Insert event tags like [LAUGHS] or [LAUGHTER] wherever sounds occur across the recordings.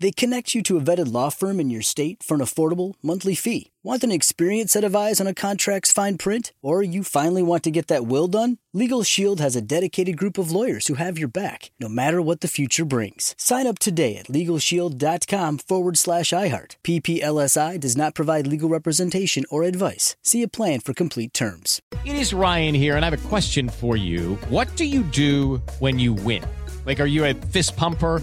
They connect you to a vetted law firm in your state for an affordable monthly fee. Want an experienced set of eyes on a contract's fine print? Or you finally want to get that will done? Legal Shield has a dedicated group of lawyers who have your back, no matter what the future brings. Sign up today at LegalShield.com forward slash iHeart. PPLSI does not provide legal representation or advice. See a plan for complete terms. It is Ryan here, and I have a question for you. What do you do when you win? Like, are you a fist pumper?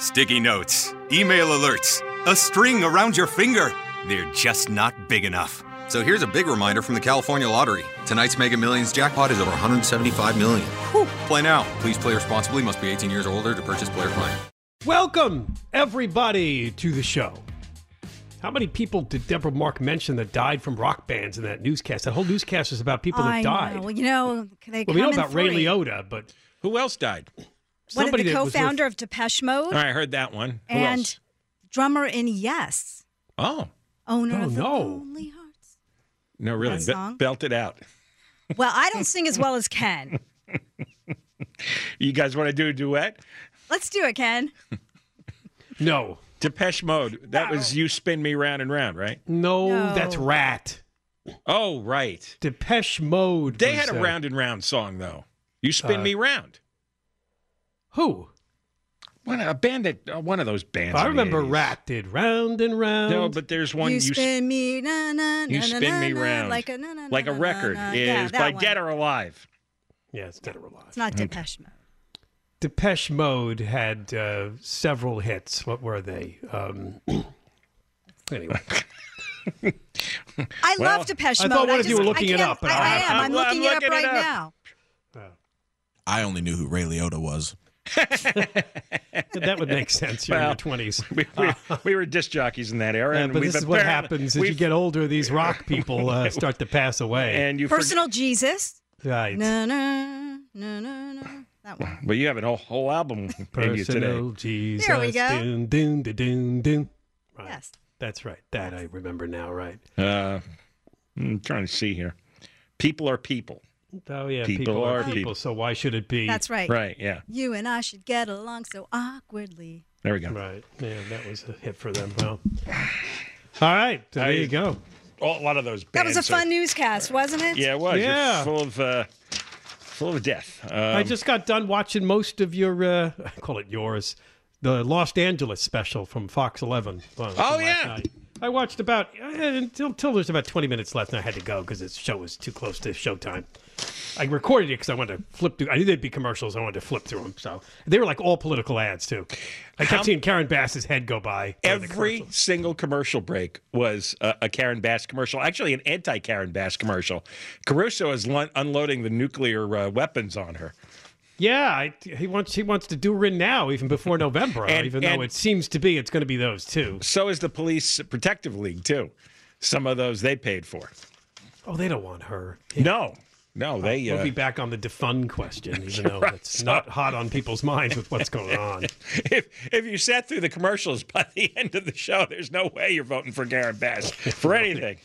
Sticky notes, email alerts, a string around your finger. They're just not big enough. So here's a big reminder from the California Lottery. Tonight's Mega Millions jackpot is over 175 million. Whew. Play now. Please play responsibly. Must be 18 years or older to purchase player client. Welcome everybody to the show. How many people did Deborah Mark mention that died from rock bands in that newscast? That whole newscast was about people that I died. Know. Well, you know, they well, we know come in about Ray. Liotta, but who else died? One of the Somebody that was with- co-founder of Depeche Mode I heard that one. Who and else? drummer in Yes, Oh, owner Oh, of the no. Lonely Hearts. no, really. Be- belt it out. Well, I don't [LAUGHS] sing as well as Ken. You guys want to do a duet? Let's do it, Ken. [LAUGHS] no, Depeche Mode. That was You Spin Me Round and Round, right? no, No. that's Ratt. Oh, right. Depeche Mode. They had a round and round song, though. You Spin Uh, Me Round. Who? One, a band that, uh, one of those bands. I remember 80s. Ratt did round and round. No, but there's one you, you, spin me, na na you na, spin me round like a na, na, like a record is yeah, that by one. Dead or Alive. yeah, it's Dead or Alive. It's not Depeche Mode. Depeche Mode had uh, several hits. What were they? Um, [CLEARS THROAT] anyway, I Well, love Depeche Mode. I Mode. thought one of you were looking it up, I, I I- am. I'm, I'm looking, it up looking it right up. now. I only knew who Ray Liotta was. [LAUGHS] that would make sense. You're in your twenties. [LAUGHS] We, we, we were disc jockeys in that era, and but this is what happens as you get older. These [LAUGHS] rock people uh, start to pass away. And you forget- Personal Jesus. right. No, no, no, na na. That one. But you have a whole, whole album in you today. Personal Jesus. There we go. Dun, dun, dun, dun, dun. Right. Yes. That's right. That I remember now. Right. Uh, I'm trying to see here. People are people. Oh yeah. People are are people. people. So why should it be? That's right. Right, yeah. You and I should get along so awkwardly. There we go. Right. Yeah, that was a hit for them. Well. [SIGHS] All right. There I- you go. Oh, a lot of those That was a bands are- fun newscast, wasn't it? Yeah, it was. You're Yeah. full of, uh, full of death. Um, I just got done watching most of your. Uh, I call it yours. The Los Angeles special from Fox 11. Well, Oh, yeah. I watched about uh, until, until there's about 20 minutes left, and I had to go because this show was too close to showtime. I recorded it because I wanted to flip through. I knew they'd be commercials. I wanted to flip through them. So they were like all political ads too. I kept How- seeing Karen Bass's head go by. Every single commercial break was a, a Karen Bass commercial, actually an anti-Karen Bass commercial. Caruso is lun- unloading the nuclear uh, weapons on her. Yeah, I, he wants he wants to do her in now, even before November. And- even and- though it seems to be, it's going to be those two. So is the Police Protective League too. Some of those they paid for. Oh, they don't want her. No, No, they. We'll Uh, be back on the defund question, [LAUGHS] even though Right, it's not hot on people's minds with what's going [LAUGHS] on. if if you sat through the commercials by the end of the show, there's no way you're voting for Karen Bass [LAUGHS] for anything.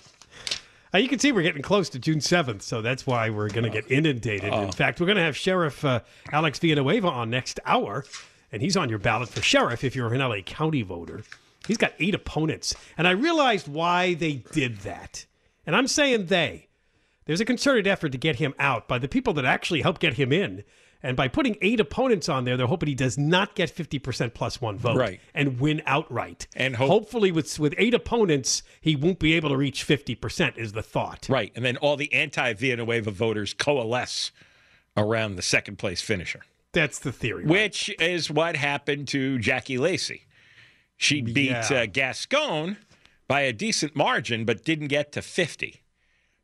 Uh, you can see we're getting close to June 7th, so that's why we're going to get inundated. Oh. In fact, we're going to have Sheriff uh, Alex Villanueva on next hour, and he's on your ballot for sheriff if you're an LA County voter. He's got eight opponents, and I realized why they did that. And I'm saying they. There's a concerted effort to get him out by the people that actually helped get him in. And by putting eight opponents on there, they're hoping he does not get 50% plus one vote Right. and win outright. And hope- hopefully, with with eight opponents, he won't be able to reach 50%, is the thought. Right, and then all the anti-Villanueva voters coalesce around the second place finisher, That's the theory. which is what happened to Jackie Lacey. She beat Yeah. uh, Gascon by a decent margin, but didn't get to 50.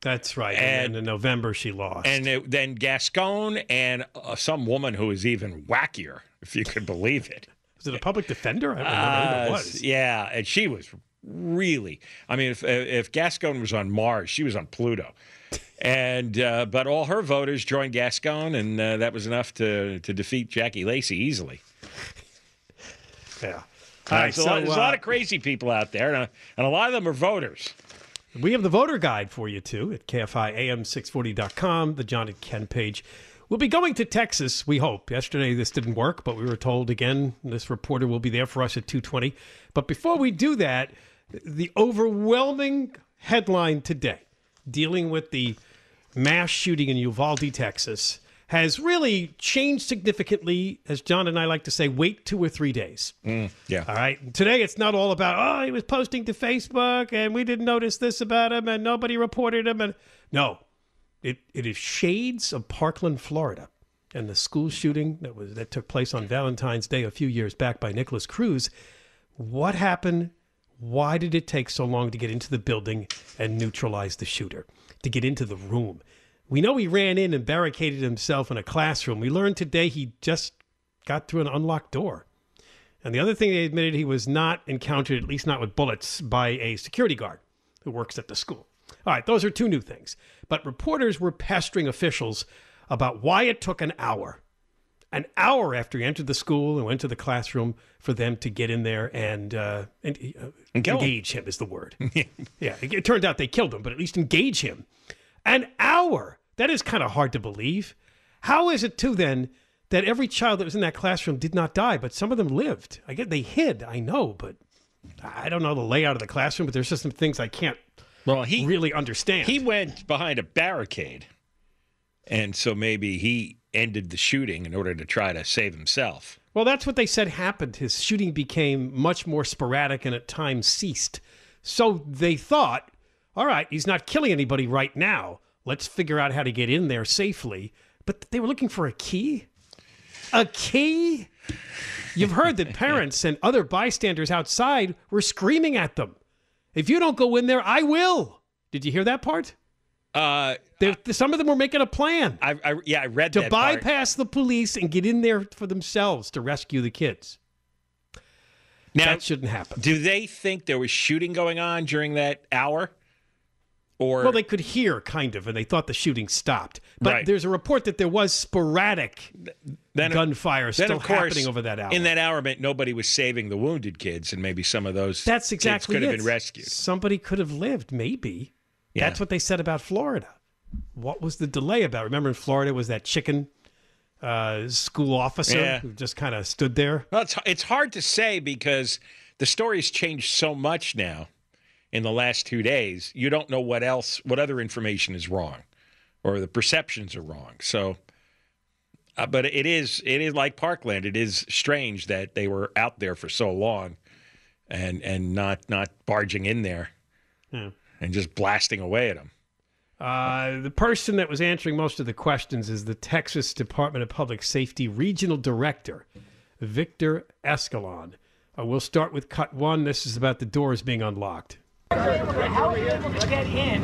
That's right. And, And- in November, she lost. And it, then Gascon and uh, some woman who is even wackier, if you could believe it. [LAUGHS] was it a public defender? I don't remember who it Uh, was. Yeah, and she was really. I mean, if if Gascon was on Mars, she was on Pluto. And uh, but all her voters joined Gascon, and uh, that was enough to to defeat Jackie Lacey easily. Yeah. Uh, All right, there's, a lot, so, there's a lot uh, of crazy people out there, and a, and a lot of them are voters. We have the voter guide for you too at KFIAM640.com, the John and Ken page. We'll be going to Texas, we hope. Yesterday this didn't work, but we were told again this reporter will be there for us at 2:20. But before we do that, the overwhelming headline today dealing with the mass shooting in Uvalde, Texas has really changed significantly as John and I like to say wait 2 or 3 days. Mm, yeah. All right. Today it's not all about oh he was posting to Facebook and we didn't notice this about him and nobody reported him and no, it it is shades of Parkland, Florida, and the school shooting that was that took place on Valentine's Day a few years back by Nikolas Cruz. What happened? Why did it take so long to get into the building and neutralize the shooter? To get into the room. We know he ran in and barricaded himself in a classroom. We learned today he just got through an unlocked door. And the other thing they admitted he was not encountered, at least not with bullets, by a security guard who works at the school. All right, those are two new things. But reporters were pestering officials about why it took an hour, an hour after he entered the school and went to the classroom for them to get in there and, uh, and uh, him. engage him. is the word. [LAUGHS] yeah, it, it turned out they killed him, but at least engage him. An hour. That is kind of hard to believe. How is it too then that every child that was in that classroom did not die, but some of them lived? I get they hid, I know, but I don't know the layout of the classroom. But there's just some things I can't Well, he really understand. he went behind a barricade, and so maybe he ended the shooting in order to try to save himself. Well, that's what they said happened. His shooting became much more sporadic and at times ceased. So they thought, all right, he's not killing anybody right now. Let's figure out how to get in there safely. But they were looking for a key? A key? You've heard that [LAUGHS] parents and other bystanders outside were screaming at them. If you don't go in there, I will. Did you hear that part? Uh, They, some of them were making a plan I, I yeah, I read to that part. bypass the police and get in there for themselves to rescue the kids. Now, that shouldn't happen. do they think there was shooting going on during that hour? Or Well, they could hear kind of, and they thought the shooting stopped. But Right. there's a report that there was sporadic then, gunfire then still course, happening over that hour. In that hour, meant nobody was saving the wounded kids, and maybe some of those That's kids exactly could have been rescued. Somebody could have lived, maybe. Yeah. That's what they said about Florida. What was the delay about? Remember in Florida was that chicken uh, school officer Yeah. who just kind of stood there? Well, it's it's hard to say because the story's changed so much now in the last two days. You don't know what else, what other information is wrong, or the perceptions are wrong. So, uh, but it is it is like Parkland. It is strange that they were out there for so long, and and not not barging in there Yeah. and just blasting away at them. Uh, the person that was answering most of the questions is the Texas Department of Public Safety Regional Director, Victor Escalon. Uh, we'll start with cut one. This is about the doors being unlocked. How are you able to get in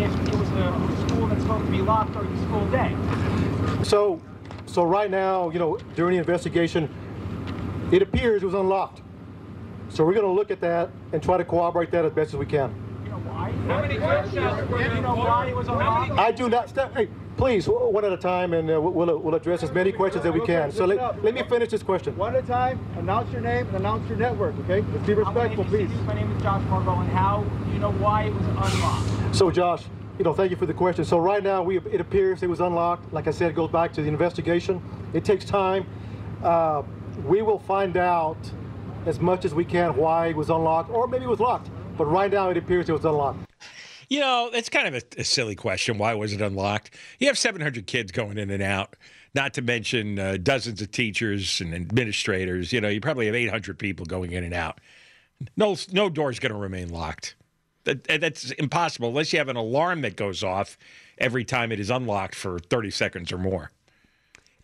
if it was a school that's supposed to be locked during the school day? So, so right now, you know, during the investigation, it appears it was unlocked. So we're going to look at that and try to corroborate that as best as we can. Why? How many gunshots were you know why it was unlocked? I do not. Step, hey, please, one at a time, and uh, we'll, we'll address as many questions as we can. So let, let me finish this question. One at a time. Announce your name and announce your network. Okay. Let's be respectful, please. My name is Josh Margot, and how do you know why it was unlocked? So, Josh, you know, thank you for the question. So, right now, we it appears it was unlocked. Like I said, it goes back to the investigation. It takes time. Uh, we will find out as much as we can why it was unlocked, or maybe it was locked. But right now, it appears it was unlocked. You know, it's kind of a, a silly question. Why was it unlocked? You have 700 kids going in and out, not to mention uh, dozens of teachers and administrators. You know, you probably have 800 people going in and out. No, no door's going to remain locked. That, that's impossible unless you have an alarm that goes off every time it is unlocked for 30 seconds or more.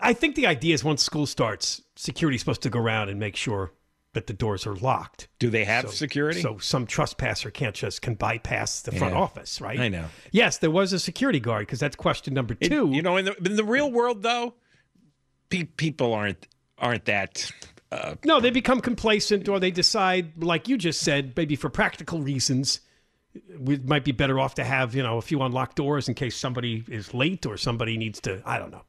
I think the idea is once school starts, security's supposed to go around and make sure that the doors are locked. Do they have So- security? So some trespasser can't just can bypass the front Yeah. office, right? I know. Yes, there was a security guard because that's question number two. You know, in the, in the real world, though, pe- people aren't aren't that. Uh, no, they become complacent or they decide, like you just said, maybe for practical reasons, we might be better off to have, you know, a few unlocked doors in case somebody is late or somebody needs to, I don't know.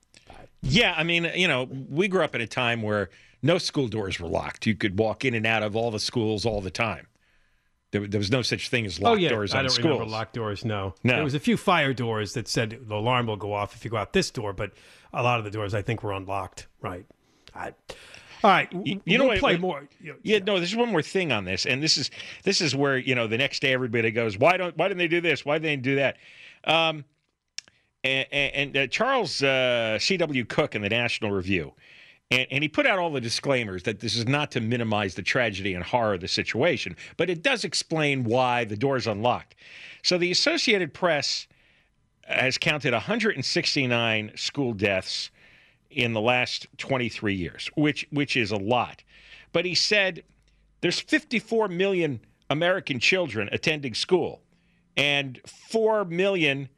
Yeah, I mean, you know, we grew up at a time where no school doors were locked. You could walk in and out of all the schools all the time. There, there was no such thing as locked oh, yeah. doors I on don't schools. remember locked doors, no. No. There was a few fire doors that said the alarm will go off if you go out this door, but a lot of the doors I think were unlocked. Right. I, all right. You, we'll know what? play what- more. You know, yeah, no. There's one more thing on this, and this is this is where you know the next day everybody goes, why don't why didn't they do this? Why didn't they do that? Um, and and uh, Charles uh, C.W. Cooke in the National Review, and, and he put out all the disclaimers that this is not to minimize the tragedy and horror of the situation, but it does explain why the door's unlocked. So the Associated Press has counted 169 school deaths in the last 23 years, which which is a lot. But he said there's 54 million American children attending school, and 4 million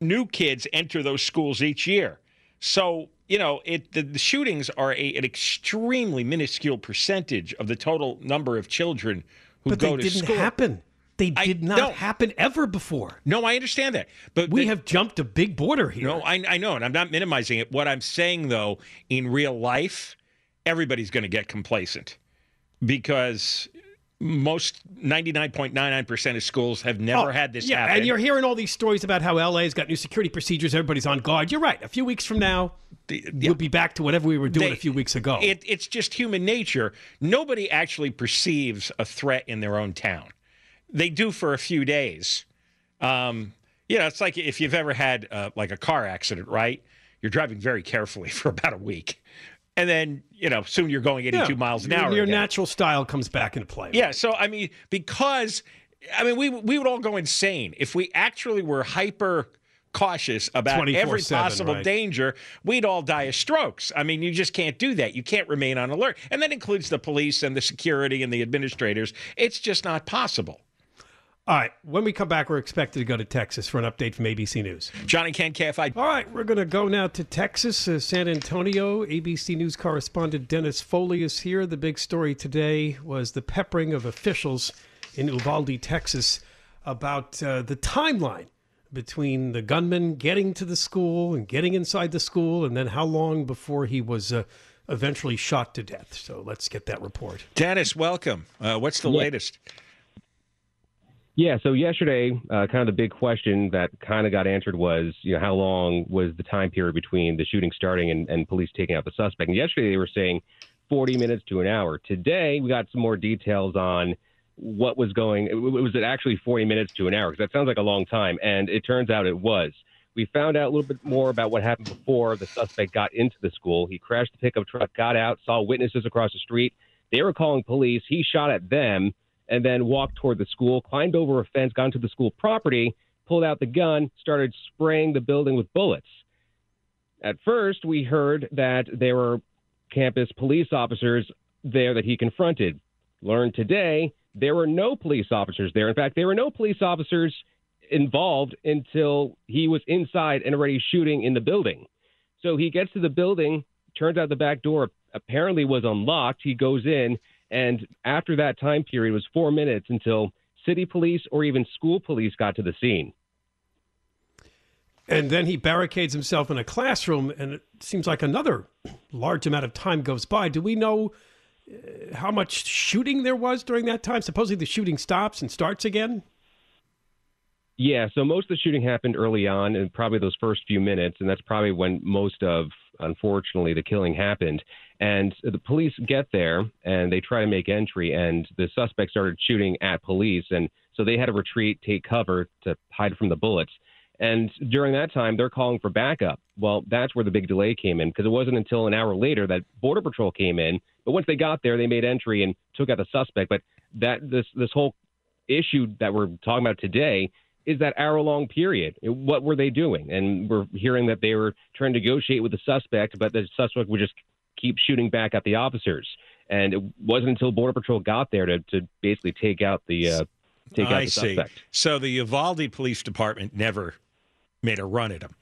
new kids enter those schools each year. So, you know, it the, the shootings are a, an extremely minuscule percentage of the total number of children who But go they to didn't school. happen. They I- did not no. happen ever before. No, I understand that. But we the- have jumped a big border here. No, I, I know, and I'm not minimizing it. What I'm saying, though, in real life, everybody's going to get complacent because most 99.99% of schools have never Oh, had this yeah, happen. And you're hearing all these stories about how LA's got new security procedures. Everybody's on guard. You're right. A few weeks from now, we'll be back to whatever we were doing They- a few weeks ago. It, it's just human nature. Nobody actually perceives a threat in their own town. They do for a few days. Um, you know, it's like if you've ever had uh, like a car accident, right? You're driving very carefully [LAUGHS] for about a week, and then you know soon you're going 82 Yeah, miles an hour. Your again. natural style comes back into play. Yeah, so I mean, because I mean, we we would all go insane if we actually were hyper cautious about every possible right. danger. We'd all die of strokes. I mean, you just can't do that. You can't remain on alert, and that includes the police and the security and the administrators. It's just not possible. All right. When we come back, we're expected to go to Texas for an update from ABC News. Johnny Ken KFI. All right, we're going to go now to Texas, uh, San Antonio. ABC News correspondent Dennis Foley is here. The big story today was the peppering of officials in Uvalde, Texas, about uh, the timeline between the gunman getting to the school and getting inside the school, and then how long before he was uh, eventually shot to death. So let's get that report. Dennis, welcome. Uh, what's the Yeah. latest? Yeah, so yesterday, uh, kind of the big question that kind of got answered was, you know, how long was the time period between the shooting starting and, and police taking out the suspect? And yesterday they were saying 40 minutes to an hour. Today we got some more details on what was going. Was it actually 40 minutes to an hour? Because that sounds like a long time, and it turns out it was. We found out a little bit more about what happened before the suspect got into the school. He crashed the pickup truck, got out, saw witnesses across the street. They were calling police. He shot at them and then walked toward the school, climbed over a fence, got into the school property, pulled out the gun, started spraying the building with bullets. At first, we heard that there were campus police officers there that he confronted. Learned today there were no police officers there. In fact, there were no police officers involved until he was inside and already shooting in the building. So he gets to the building, turns out the back door apparently was unlocked. He goes in, and after that time period was four minutes until city police or even school police got to the scene. And then he barricades himself in a classroom, and it seems like another large amount of time goes by. Do we know uh, how much shooting there was during that time? Supposedly the shooting stops and starts again? Yeah, so most of the shooting happened early on, and probably those first few minutes, and that's probably when most of, unfortunately, the killing happened. And the police get there and they try to make entry, and the suspect started shooting at police, and so they had to retreat, take cover to hide from the bullets. And during that time, they're calling for backup. Well, that's where the big delay came in because it wasn't until an hour later that Border Patrol came in. But once they got there, they made entry and took out the suspect. But that this this whole issue that we're talking about today is that hour long period. What were they doing? And we're hearing that they were trying to negotiate with the suspect, but the suspect would just keep shooting back at the officers. And it wasn't until Border Patrol got there to, to basically take out the uh, take out I the see. suspect. So the Uvalde Police Department never made a run at him.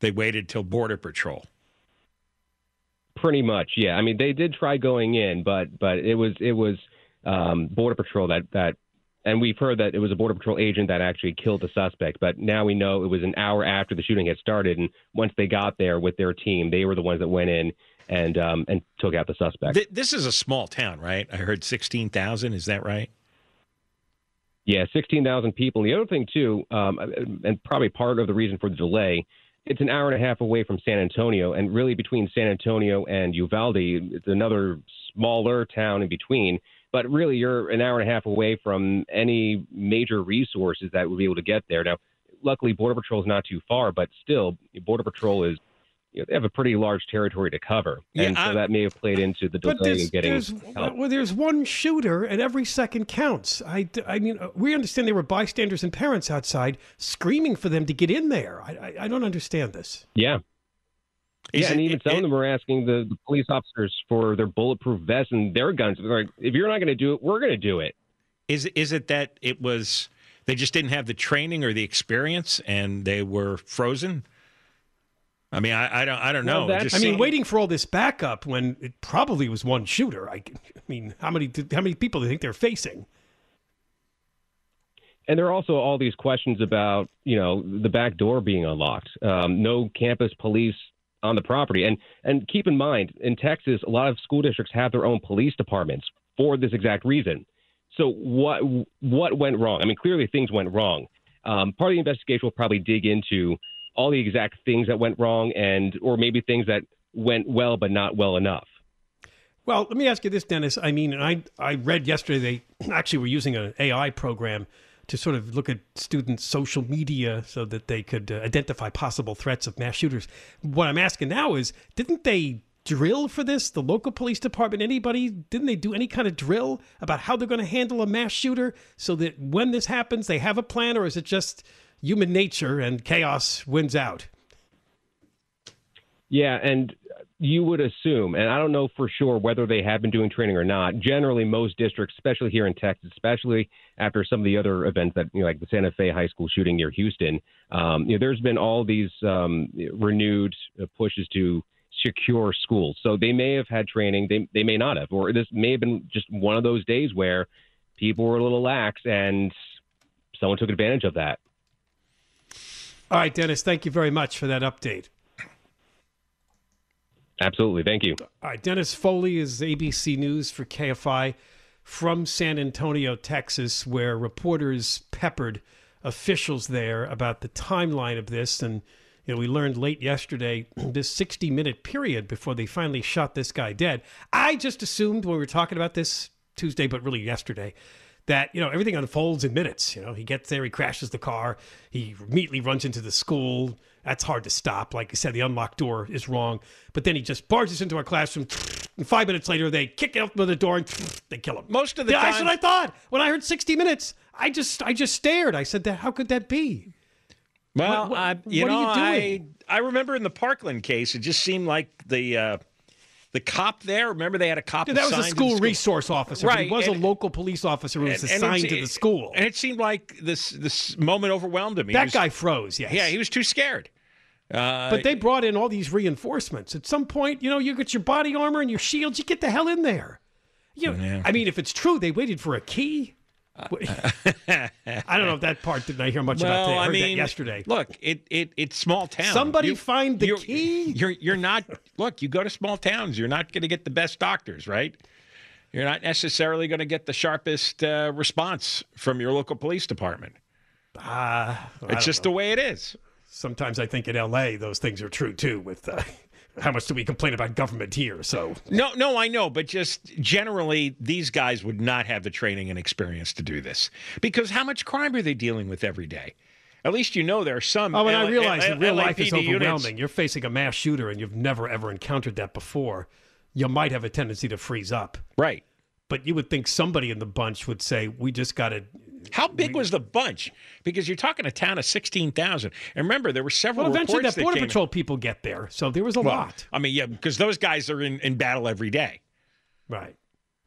They waited till Border Patrol. Pretty much, yeah. I mean, they did try going in, but but it was it was um, Border Patrol that that, and we've heard that it was a Border Patrol agent that actually killed the suspect. But now we know it was an hour after the shooting had started, and once they got there with their team, they were the ones that went in and um, and took out the suspect. Th- this is a small town, right? I heard 16,000. Is that right? Yeah, 16,000 people. And the other thing, too, um, and probably part of the reason for the delay, it's an hour and a half away from San Antonio. And really, between San Antonio and Uvalde, it's another smaller town in between. But really, you're an hour and a half away from any major resources that would be able to get there. Now, luckily, Border Patrol is not too far, but still, Border Patrol is. You know, they have a pretty large territory to cover, Yeah, and so I- that may have played into the delay in getting there's, help. well, there's one shooter, and every second counts. I, I mean, uh, we understand there were bystanders and parents outside screaming for them to get in there. I, I, I don't understand this. Yeah. Yeah, and it- even some of them were asking the, the police officers for their bulletproof vests and their guns. They're like, if you're not going to do it, we're going to do it. Is is it that it was they just didn't have the training or the experience and they were frozen? I mean, I, I don't I don't know. It just I mean, seemed- waiting for all this backup when it probably was one shooter. I, I mean, how many how many people do you think they're facing? And there are also all these questions about, you know, the back door being unlocked, um, no campus police on the property. And and keep in mind, in Texas, a lot of school districts have their own police departments for this exact reason. So what what went wrong? I mean, clearly things went wrong. Um, part of the investigation will probably dig into all the exact things that went wrong, and or maybe things that went well but not well enough. Well, let me ask you this, Dennis. I mean, I I read yesterday they [CLEARS THROAT] actually were using an AI program to sort of look at students' social media so that they could uh, identify possible threats of mass shooters. What I'm asking now is, didn't they drill for this? The local police department, anybody? Didn't they do any kind of drill about how they're going to handle a mass shooter so that when this happens, they have a plan, or is it just human nature and chaos wins out? Yeah, and you would assume, and I don't know for sure whether they have been doing training or not. Generally, most districts, especially here in Texas, especially after some of the other events that, you know, like the Santa Fe High School shooting near Houston, um, you know, there's been all these um, renewed pushes to secure schools. So they may have had training, they they may not have, or this may have been just one of those days where people were a little lax and someone took advantage of that. All right, Dennis, thank you very much for that update. Absolutely, thank you. All right, Dennis Foley is ABC News for KFI from San Antonio, Texas, where reporters peppered officials there about the timeline of this. And, you know, we learned late yesterday [CLEARS THROAT] this 60 minute period before they finally shot this guy dead. I just assumed when we were talking about this Tuesday, but really yesterday, that you know everything unfolds in minutes. You know, he gets there, he crashes the car, he immediately runs into the school. That's hard to stop. Like I said, the unlocked door is wrong. But then he just barges into our classroom, and five minutes later, they kick him out the door and they kill him. Most of the yeah, that's what I thought when I heard 60 Minutes. I just, I just stared. I said, "That how could that be?" Well, What- what- I, you what know, are you I? I remember in the Parkland case, it just seemed like the uh, the cop there. Remember, they had a cop. Yeah, that was a the school resource officer. Right, He was and- a local police officer who was And- and assigned it's- to the school. and it seemed like this this moment overwhelmed him. He That was- guy froze. Yes. Yeah, he was too scared. Uh, But they brought in all these reinforcements. At some point, you know, you get your body armor and your shields, you get the hell in there. You know, Yeah. I mean, if it's true, they waited for a key. I don't know if that part didn't I hear much about today. I, I mean, that yesterday. Look, it, it it's small town. Somebody find the you're, key. You're you're not. Look, you go to small towns. You're not going to get the best doctors, right? You're not necessarily going to get the sharpest uh, response from your local police department. Ah, I It's just know. the way it is. Sometimes I think in L.A. those things are true too. With uh, how much do we complain about government here? So No, no, I know, but just generally, these guys would not have the training and experience to do this because how much crime are they dealing with every day? At least you know there are some. Oh, and I L- realize L- that real life is LAPD units. overwhelming. You're facing a mass shooter and you've never ever encountered that before. You might have a tendency to freeze up. Right. But you would think somebody in the bunch would say, "We just got to." How big was the bunch? Because you're talking a town of sixteen thousand. And remember, there were several. Well, eventually that border came- patrol people get there, so there was a Well, lot. I mean, yeah, because those guys are in, in battle every day. Right.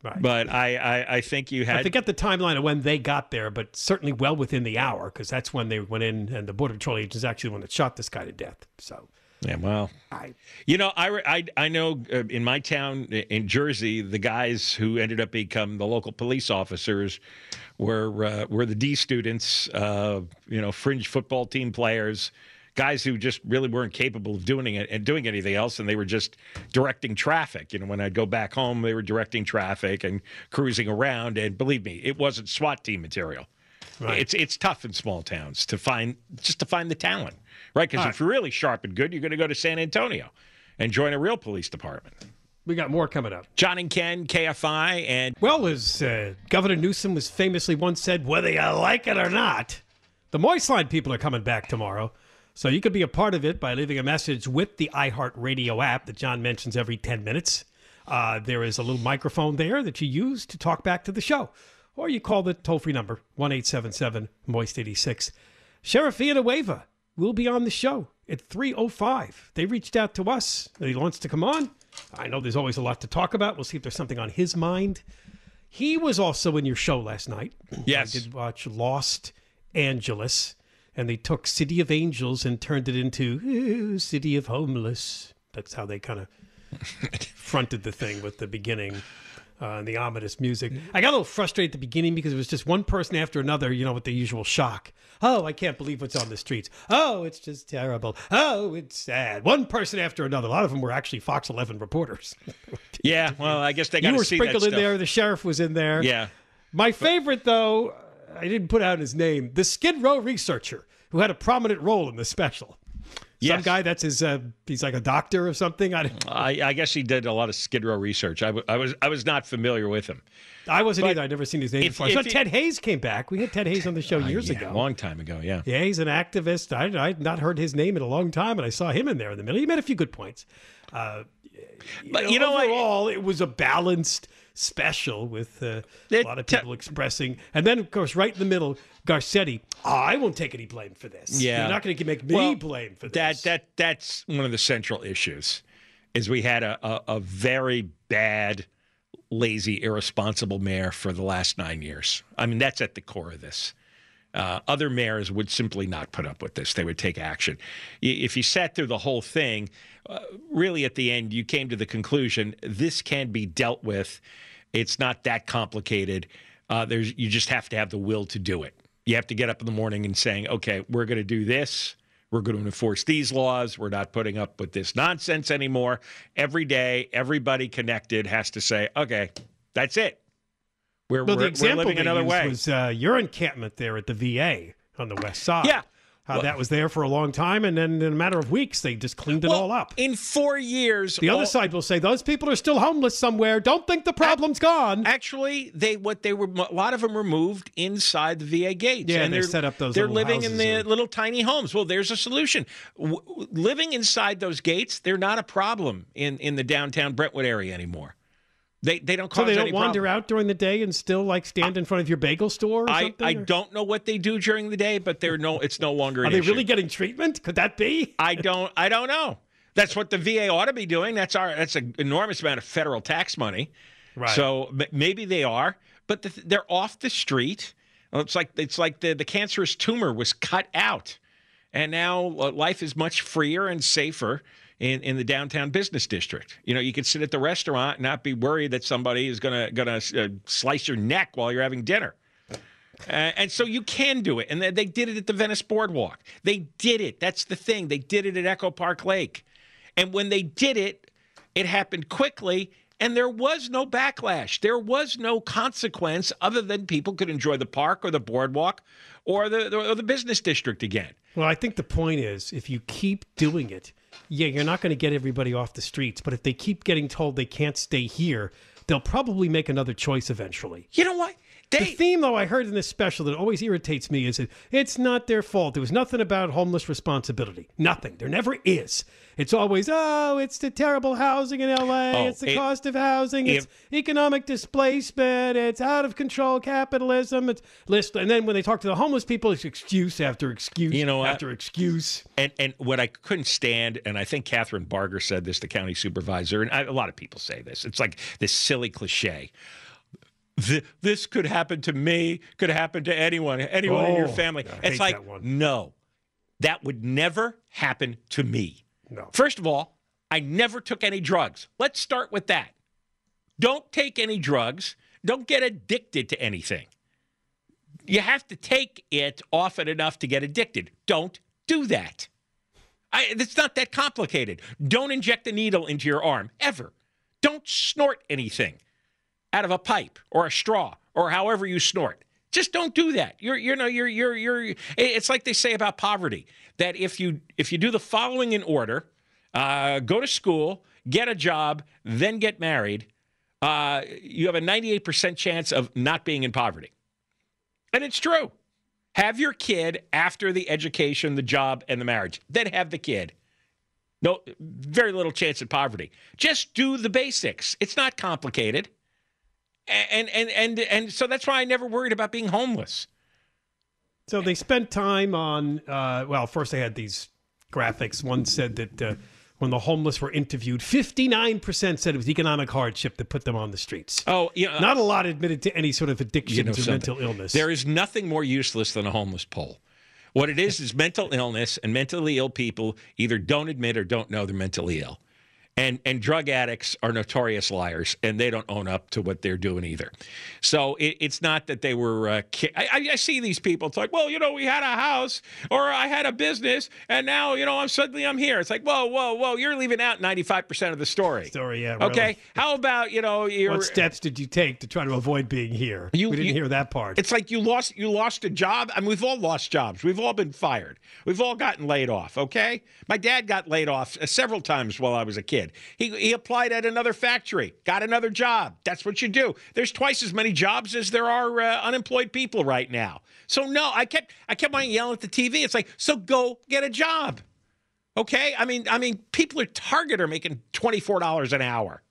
Right. But I, I, I think you had. I forget the timeline of when they got there, but certainly well within the hour because that's when they went in, and the border patrol agent is actually the one that shot this guy to death. So Yeah, well, you know, I, I, I know uh, in my town in Jersey, the guys who ended up become the local police officers were uh, were the D students, uh, you know, fringe football team players, guys who just really weren't capable of doing it and doing anything else, and they were just directing traffic. You know, when I'd go back home, they were directing traffic and cruising around. And believe me, it wasn't SWAT team material. Right. It's it's tough in small towns to find just to find the talent, right? Because if you're really sharp and good, you're going to go to San Antonio and join a real police department. we got more coming up. John and Ken, KFI, and Well, as uh, Governor Newsom was famously once said, whether you like it or not, the Moist Line people are coming back tomorrow. So you could be a part of it by leaving a message with the iHeartRadio app that John mentions every 10 minutes. Uh, there is a little microphone there that you use to talk back to the show. Or you call the toll free number, 1 877 Moist 86. Sheriff Villanueva will be on the show at 305. They reached out to us that he wants to come on. I know there's always a lot to talk about. We'll see if there's something on his mind. He was also in your show last night. Yes. I did watch Lost Angeles, and they took City of Angels and turned it into City of Homeless. That's how they kind of [LAUGHS] fronted the thing with the beginning uh, and the ominous music. I got a little frustrated at the beginning because it was just one person after another, you know, with the usual shock. Oh, I can't believe what's on the streets. Oh, it's just terrible. Oh, it's sad. One person after another. A lot of them were actually Fox 11 reporters. [LAUGHS] yeah, well, I guess they got you to were sprinkled in stuff. there. The sheriff was in there. Yeah. My favorite, though, I didn't put out his name. The Skid Row researcher who had a prominent role in the special. Some guy that's his. Uh, he's like a doctor or something. I, I, I guess he did a lot of Skid Row research. I, w- I was I was not familiar with him. I wasn't But either. I'd never seen his name if- before. I if Ted Hayes came back. We had Ted Hayes on the show years Uh, yeah, ago. a long time ago. Yeah. Yeah, he's an activist. I I'd not heard his name in a long time, and I saw him in there in the middle. He made a few good points. Uh, But you know what? overall, it was a balanced special with uh, a lot of people expressing, and then of course, right in the middle, Garcetti. "Oh, I won't take any blame for this. Yeah. you're not going to make me Well, blame for that this. that that that's one of the central issues is we had a, a, a very bad lazy irresponsible mayor for the last nine years i mean that's at the core of this uh, other mayors would simply not put up with this they would take action if you sat through the whole thing uh, really at the end you came to the conclusion this can be dealt with it's not that complicated uh, there's you just have to have the will to do it you have to get up in the morning and saying okay we're going to do this we're going to enforce these laws. We're not putting up with this nonsense anymore. Every day, everybody connected has to say, okay, that's it. We're, Well, we're, the example they another way. was uh, your encampment there at the VA on the west side. Yeah. How Well- that was there for a long time, and then in a matter of weeks, they just cleaned it all up. In four years, The other side will say those people are still homeless somewhere. Don't think the problem's gone. Actually, they what they were a lot of them were moved inside the VA gates. Yeah, and they they're, set up those They're living in the or- little tiny homes. Well, there's a solution. W- living inside those gates, they're not a problem in in the downtown Brentwood area anymore. They they don't So cause they don't wander problem. out during the day and still like stand in front of your bagel store or I, something? I don't know what they do during the day, but they're no. It's no longer. Are they issue. really getting treatment? Could that be? I don't. I don't know. That's what the VA ought to be doing. That's our. That's an enormous amount of federal tax money. Right. So maybe they are, but the, they're off the street. It's like it's like the the cancerous tumor was cut out, and now uh, life is much freer and safer in, in the downtown business district. You know, you can sit at the restaurant and not be worried that somebody is gonna gonna uh, slice your neck while you're having dinner. Uh, and so you can do it. And they, they did it at the Venice Boardwalk. They did it. That's the thing. They did it at Echo Park Lake. And when they did it, it happened quickly. And there was no backlash. There was no consequence other than people could enjoy the park or the boardwalk or the, or the business district again. Well, I think the point is if you keep doing it, yeah, you're not going to get everybody off the streets. But if they keep getting told they can't stay here, they'll probably make another choice eventually. You know what? The theme, though, I heard in this special that always irritates me is that it's not their fault. There was nothing about homeless responsibility. Nothing. There never is. It's always, oh, it's the terrible housing in LA. Oh, it's the it- cost of housing. It's economic displacement. It's out of control capitalism. It's list. And then when they talk to the homeless people, it's excuse after excuse You know after excuse. And and what I couldn't stand, and I think Kathryn Barger said this, the county supervisor, and I, a lot of people say this. It's like this silly cliche. Th- this could happen to me, could happen to anyone, anyone in your Oh, family. I it's like that no, that would never happen to me. No. First of all, I never took any drugs. Let's start with that. Don't take any drugs. Don't get addicted to anything. You have to take it often enough to get addicted. Don't do that. I, it's not that complicated. Don't inject a needle into your arm ever. Don't snort anything out of a pipe or a straw or however you snort. Just don't do that. You're, you know, you're, you're, you're. It's like they say about poverty that if you if you do the following in order, uh, go to school, get a job, then get married, uh, you have a 98% chance of not being in poverty. And it's true. Have your kid after the education, the job, and the marriage. Then have the kid. No, very little chance at poverty. Just do the basics. It's not complicated. And and and and so that's why I never worried about being homeless. So they spent time on, uh, well, first they had these graphics. One said that uh, when the homeless were interviewed, 59% said it was economic hardship that put them on the streets. Oh, you know, Not a lot admitted to any sort of addiction you know or something. mental illness. There is nothing more useless than a homeless poll. What it is is mental illness, and mentally ill people either don't admit or don't know they're mentally ill. And and drug addicts are notorious liars, and they don't own up to what they're doing either. So it, it's not that they were. Uh, ki- I, I- I see these people. It's like, well, you know, we had a house or I had a business, and now you know, I'm suddenly I'm here. It's like, whoa, whoa, whoa, you're leaving out 95 percent of the story. Story, yeah. Okay, really. how about you know your What steps did you take to try to avoid being here? You- we didn't you- hear that part. It's like you lost you lost a job. I mean, we've all lost jobs. We've all been fired. We've all gotten laid off. Okay, my dad got laid off uh, several times while I was a kid. He he applied at another factory, got another job. That's what you do. There's twice as many jobs as there are uh, unemployed people right now. So no, I kept I kept on yelling at the TV. It's like so go get a job. Okay, I mean I mean people at Target are making twenty four dollars an hour.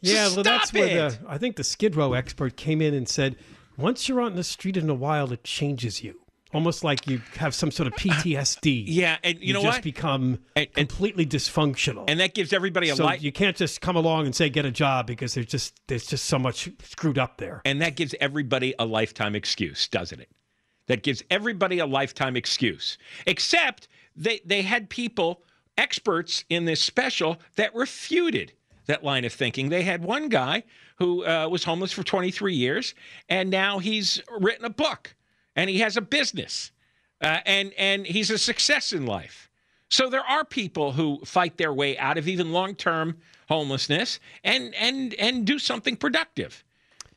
Yeah, well, that's Stop where the I think the Skid Row expert came in and said, once you're on the street in a while, it changes you. Almost like you have some sort of [LAUGHS] PTSD. Yeah, and you know just what? become completely dysfunctional. And that gives everybody a so life. you can't just come along and say get a job because there's just there's just so much screwed up there. And that gives everybody a lifetime excuse, doesn't it? That gives everybody a lifetime excuse. Except they they had people, experts in this special, that refuted that line of thinking. They had one guy who uh, was homeless for 23 years, and now he's written a book, and he has a business, uh, and and he's a success in life. So there are people who fight their way out of even long-term homelessness and and and do something productive.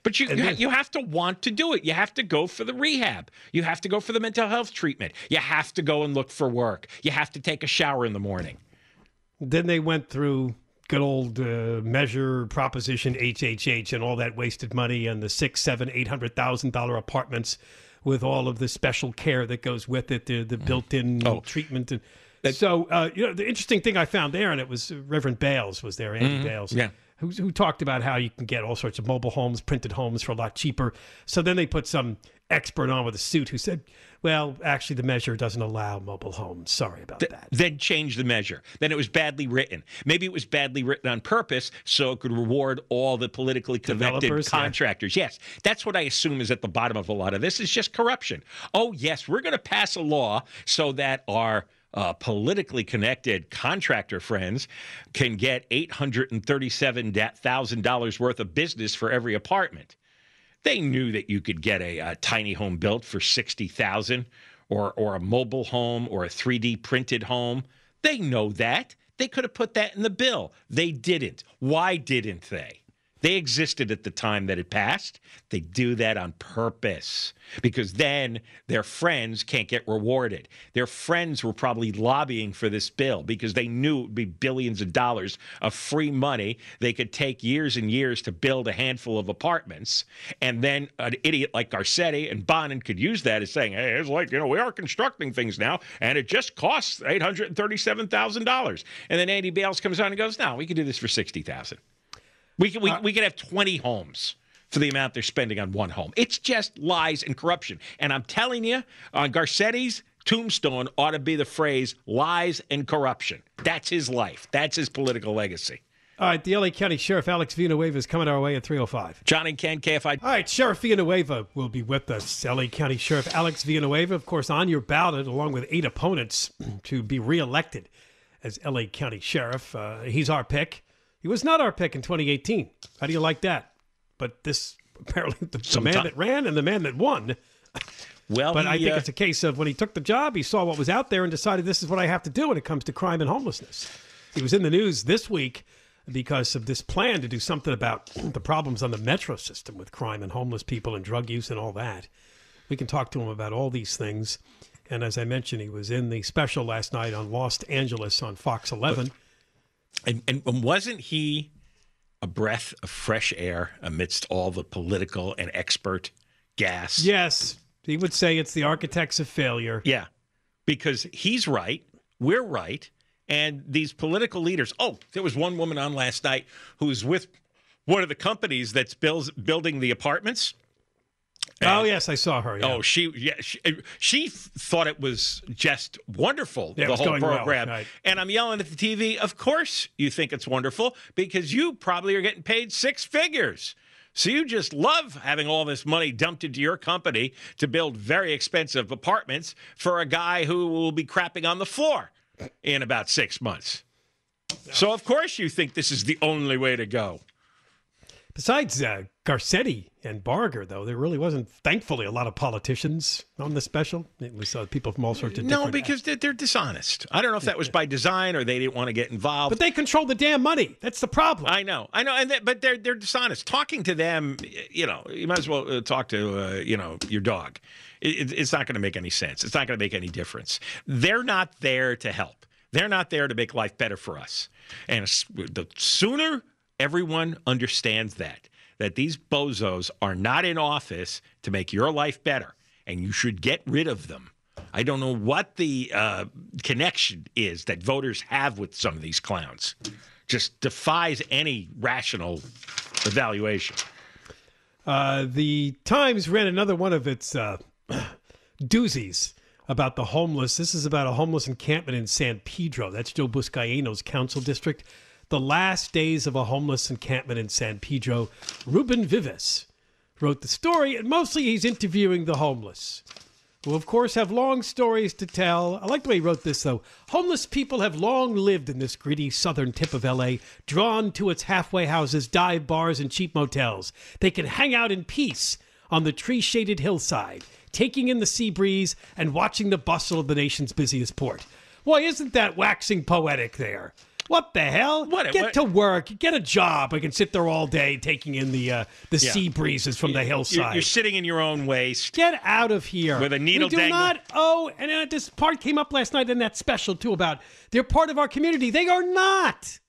But you you, ha- you have to want to do it. You have to go for the rehab. You have to go for the mental health treatment. You have to go and look for work. You have to take a shower in the morning. Then they went through good old uh, measure proposition HHH and all that wasted money and the six, seven, eight hundred thousand dollar apartments with all of the special care that goes with it, the the built-in treatment. And so, uh, you know, the interesting thing I found there, and it was uh, Reverend Bales was there, Andy Mhm. Bales, Yeah. who, who talked about how you can get all sorts of mobile homes, printed homes for a lot cheaper. So then they put some expert on with a suit who said, "Well, actually, the measure doesn't allow mobile homes. Sorry about that." Then change the measure. Then it was badly written. Maybe it was badly written on purpose so it could reward all the politically connected Developers, yeah. contractors. Yes, that's what I assume is at the bottom of a lot of this. Is just corruption. Oh yes, we're going to pass a law so that our uh, politically connected contractor friends can get eight hundred and thirty-seven thousand dollars worth of business for every apartment. They knew that you could get a, a tiny home built for 60,000 or or a mobile home or a 3D printed home. They know that. They could have put that in the bill. They didn't. Why didn't they? They existed at the time that it passed. They do that on purpose because then their friends can't get rewarded. Their friends were probably lobbying for this bill because they knew it would be billions of dollars of free money. They could take years and years to build a handful of apartments. And then an idiot like Garcetti and Bonin could use that as saying, hey, it's like, you know, we are constructing things now and it just costs $837,000. And then Andy Bales comes on and goes, no, we can do this for 60000 we could we, we could have 20 homes for the amount they're spending on one home. It's just lies and corruption. And I'm telling you, on Garcetti's tombstone ought to be the phrase lies and corruption. That's his life. That's his political legacy. All right, the LA County Sheriff Alex Villanueva is coming our way at 305. John and Ken, KFI. All right, Sheriff Villanueva will be with us. LA County Sheriff Alex Villanueva, of course, on your ballot, along with eight opponents, to be reelected as LA County Sheriff. Uh, he's our pick. He was not our pick in 2018. How do you like that? But this [LAUGHS] apparently the, the man that ran and the man that won. Well, but he, I think uh, it's a case of when he took the job, he saw what was out there and decided this is what I have to do when it comes to crime and homelessness. He was in the news this week because of this plan to do something about [CLEARS THROAT] the problems on the metro system with crime and homeless people and drug use and all that. We can talk to him about all these things. And as I mentioned, he was in the special last night on Los Angeles on Fox 11. And, and wasn't he a breath of fresh air amidst all the political and expert gas? Yes, he would say it's the architects of failure. Yeah, because he's right, we're right, and these political leaders. Oh, there was one woman on last night who was with one of the companies that's builds, building the apartments. Oh yes, I saw her. Yeah. Oh, she yeah she, she thought it was just wonderful Yeah, the whole going well, program. right. And I'm yelling at the TV. Of course, you think it's wonderful because you probably are getting paid six figures. So you just love having all this money dumped into your company to build very expensive apartments for a guy who will be crapping on the floor in about six months. So of course you think this is the only way to go. Besides uh, Garcetti and Barger, though, there really wasn't, thankfully, a lot of politicians on the special. It was uh, people from all sorts of No, because they're, they're dishonest. I don't know if that was by design or they didn't want to get involved. But they control the damn money. That's the problem. I know, I know, and they, but they're they're dishonest. Talking to them, you know, you might as well uh, talk to uh, you know your dog. It- it's not going to make any sense. It's not going to make any difference. They're not there to help. They're not there to make life better for us. And the sooner everyone understands that that these bozos are not in office to make your life better, and you should get rid of them. I don't know what the uh, connection is that voters have with some of these clowns. Just defies any rational evaluation. Uh, the Times ran another one of its uh, [CLEARS THROAT] doozies about the homeless. This is about a homeless encampment in San Pedro. That's Joe Buscaino's council district. The last days of a homeless encampment in San Pedro. Ruben Vives wrote the story, and mostly he's interviewing the homeless, who, of course, have long stories to tell. I like the way he wrote this, though. Homeless people have long lived in this gritty southern tip of LA, drawn to its halfway houses, dive bars, and cheap motels. They can hang out in peace on the tree shaded hillside, taking in the sea breeze and watching the bustle of the nation's busiest port. Why, isn't that waxing poetic there? What the hell? What- get what- to work, get a job. I can sit there all day taking in the uh, the Yeah. sea breezes from the You're, hillside. you're sitting in your own waste. Get out of here. With a needle We do dangling. not owe, and uh, this part came up last night in that special too about they're part of our community. They are not.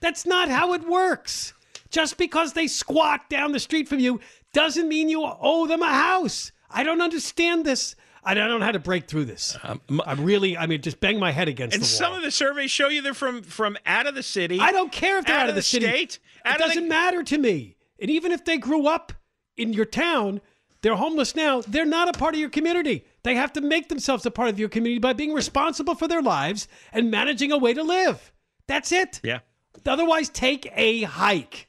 That's not how it works. Just because they squat down the street from you doesn't mean you owe them a house. I don't understand this. I don't know how to break through this. I'm really, I mean, just bang my head against Um, And the some of the surveys show you they're from from out of the city. I don't care if they're out, of the, city. state. It doesn't the, matter to me. And even if they grew up in your town, they're homeless now. They're not a part of your community. They have to make themselves a part of your community by being responsible for their lives and managing a way to live. That's it. Yeah. Otherwise, take a hike.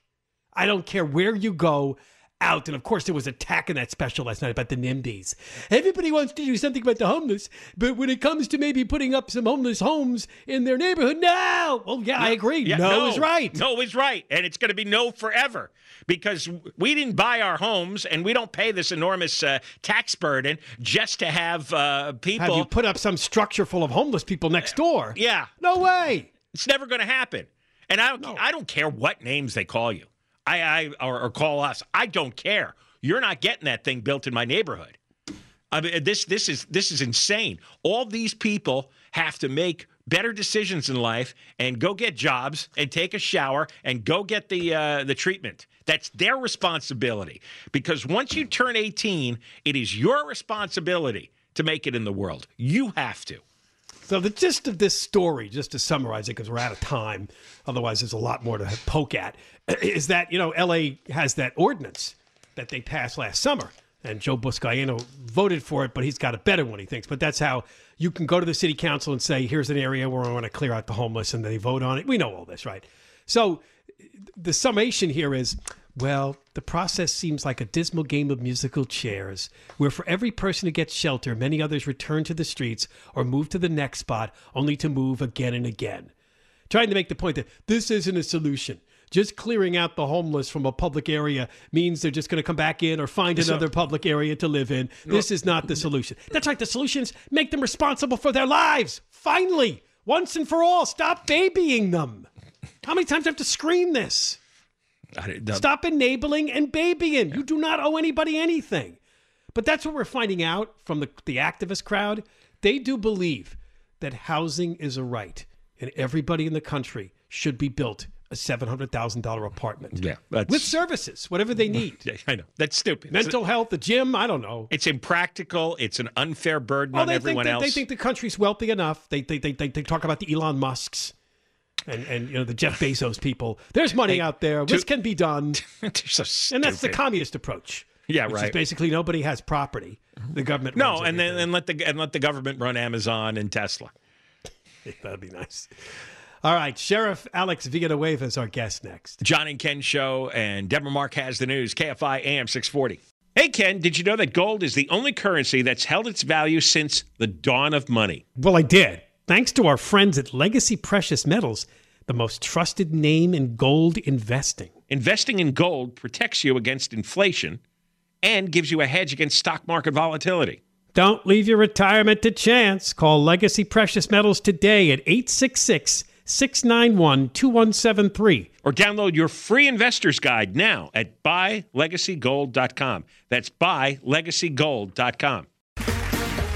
I don't care where you go. Out. And of course, there was attack in that special last night about the NIMBYs. Everybody wants to do something about the homeless, but when it comes to maybe putting up some homeless homes in their neighborhood, no. Well, yeah, I agree. Yeah, no, is right. No is right. And it's going to be no forever because we didn't buy our homes and we don't pay this enormous uh, tax burden just to have uh, people. Have you put up some structure full of homeless people next door? Yeah. No way. It's never going to happen. And I don't, I don't care what names they call you. I, I or, or call us. I don't care. You're not getting that thing built in my neighborhood. I mean, this this is this is insane. All these people have to make better decisions in life and go get jobs and take a shower and go get the uh, the treatment. That's their responsibility because once you turn 18, it is your responsibility to make it in the world. You have to. So the gist of this story, just to summarize it, because we're out of time, otherwise there's a lot more to poke at, [CLEARS THROAT] is that you know L.A. has that ordinance that they passed last summer, and Joe Buscaino voted for it, but he's got a better one, he thinks. But that's how you can go to the city council and say, "Here's an area where I want to clear out the homeless," and they vote on it. We know all this, right? So the summation here is well, the process seems like a dismal game of musical chairs, where for every person who gets shelter, many others return to the streets or move to the next spot, only to move again and again. Trying to make the point that this isn't a solution. Just clearing out the homeless from a public area means they're just going to come back in or find So- another public area to live in. This is not the solution. That's right. The solution is make them responsible for their lives. Finally, once and for all, stop babying them. How many times do I have to scream this? Stop enabling and babying. You do not owe anybody anything. But that's what we're finding out from the, the activist crowd. They do believe that housing is a right and everybody in the country should be built a $700,000 apartment. Yeah, With services, whatever they need. [LAUGHS] Yeah, I know that's stupid. Mental health, the gym, I don't know. It's impractical. It's an unfair burden Oh, on everyone else. They, they think the country's wealthy enough. They, they, they, they, they talk about the Elon Musks and, and you know the Jeff Bezos people. There's money Hey, out there. This can be done. [LAUGHS] So And that's the communist approach. Yeah, which Is right. basically nobody has property. The government. No, and then and let the and let the government run Amazon and Tesla. [LAUGHS] that'd be nice. All right, Sheriff Alex Villanueva is our guest next. John and Ken show and Deborah Mark has the news. KFI AM 640. Hey Ken, did you know that gold is the only currency that's held its value since the dawn of money? Well, I did. Thanks to our friends at Legacy Precious Metals, the most trusted name in gold investing. Investing in gold protects you against inflation and gives you a hedge against stock market volatility. Don't leave your retirement to chance. Call Legacy Precious Metals today at 866 691 2173. Or download your free investor's guide now at buylegacygold.com. That's buylegacygold.com.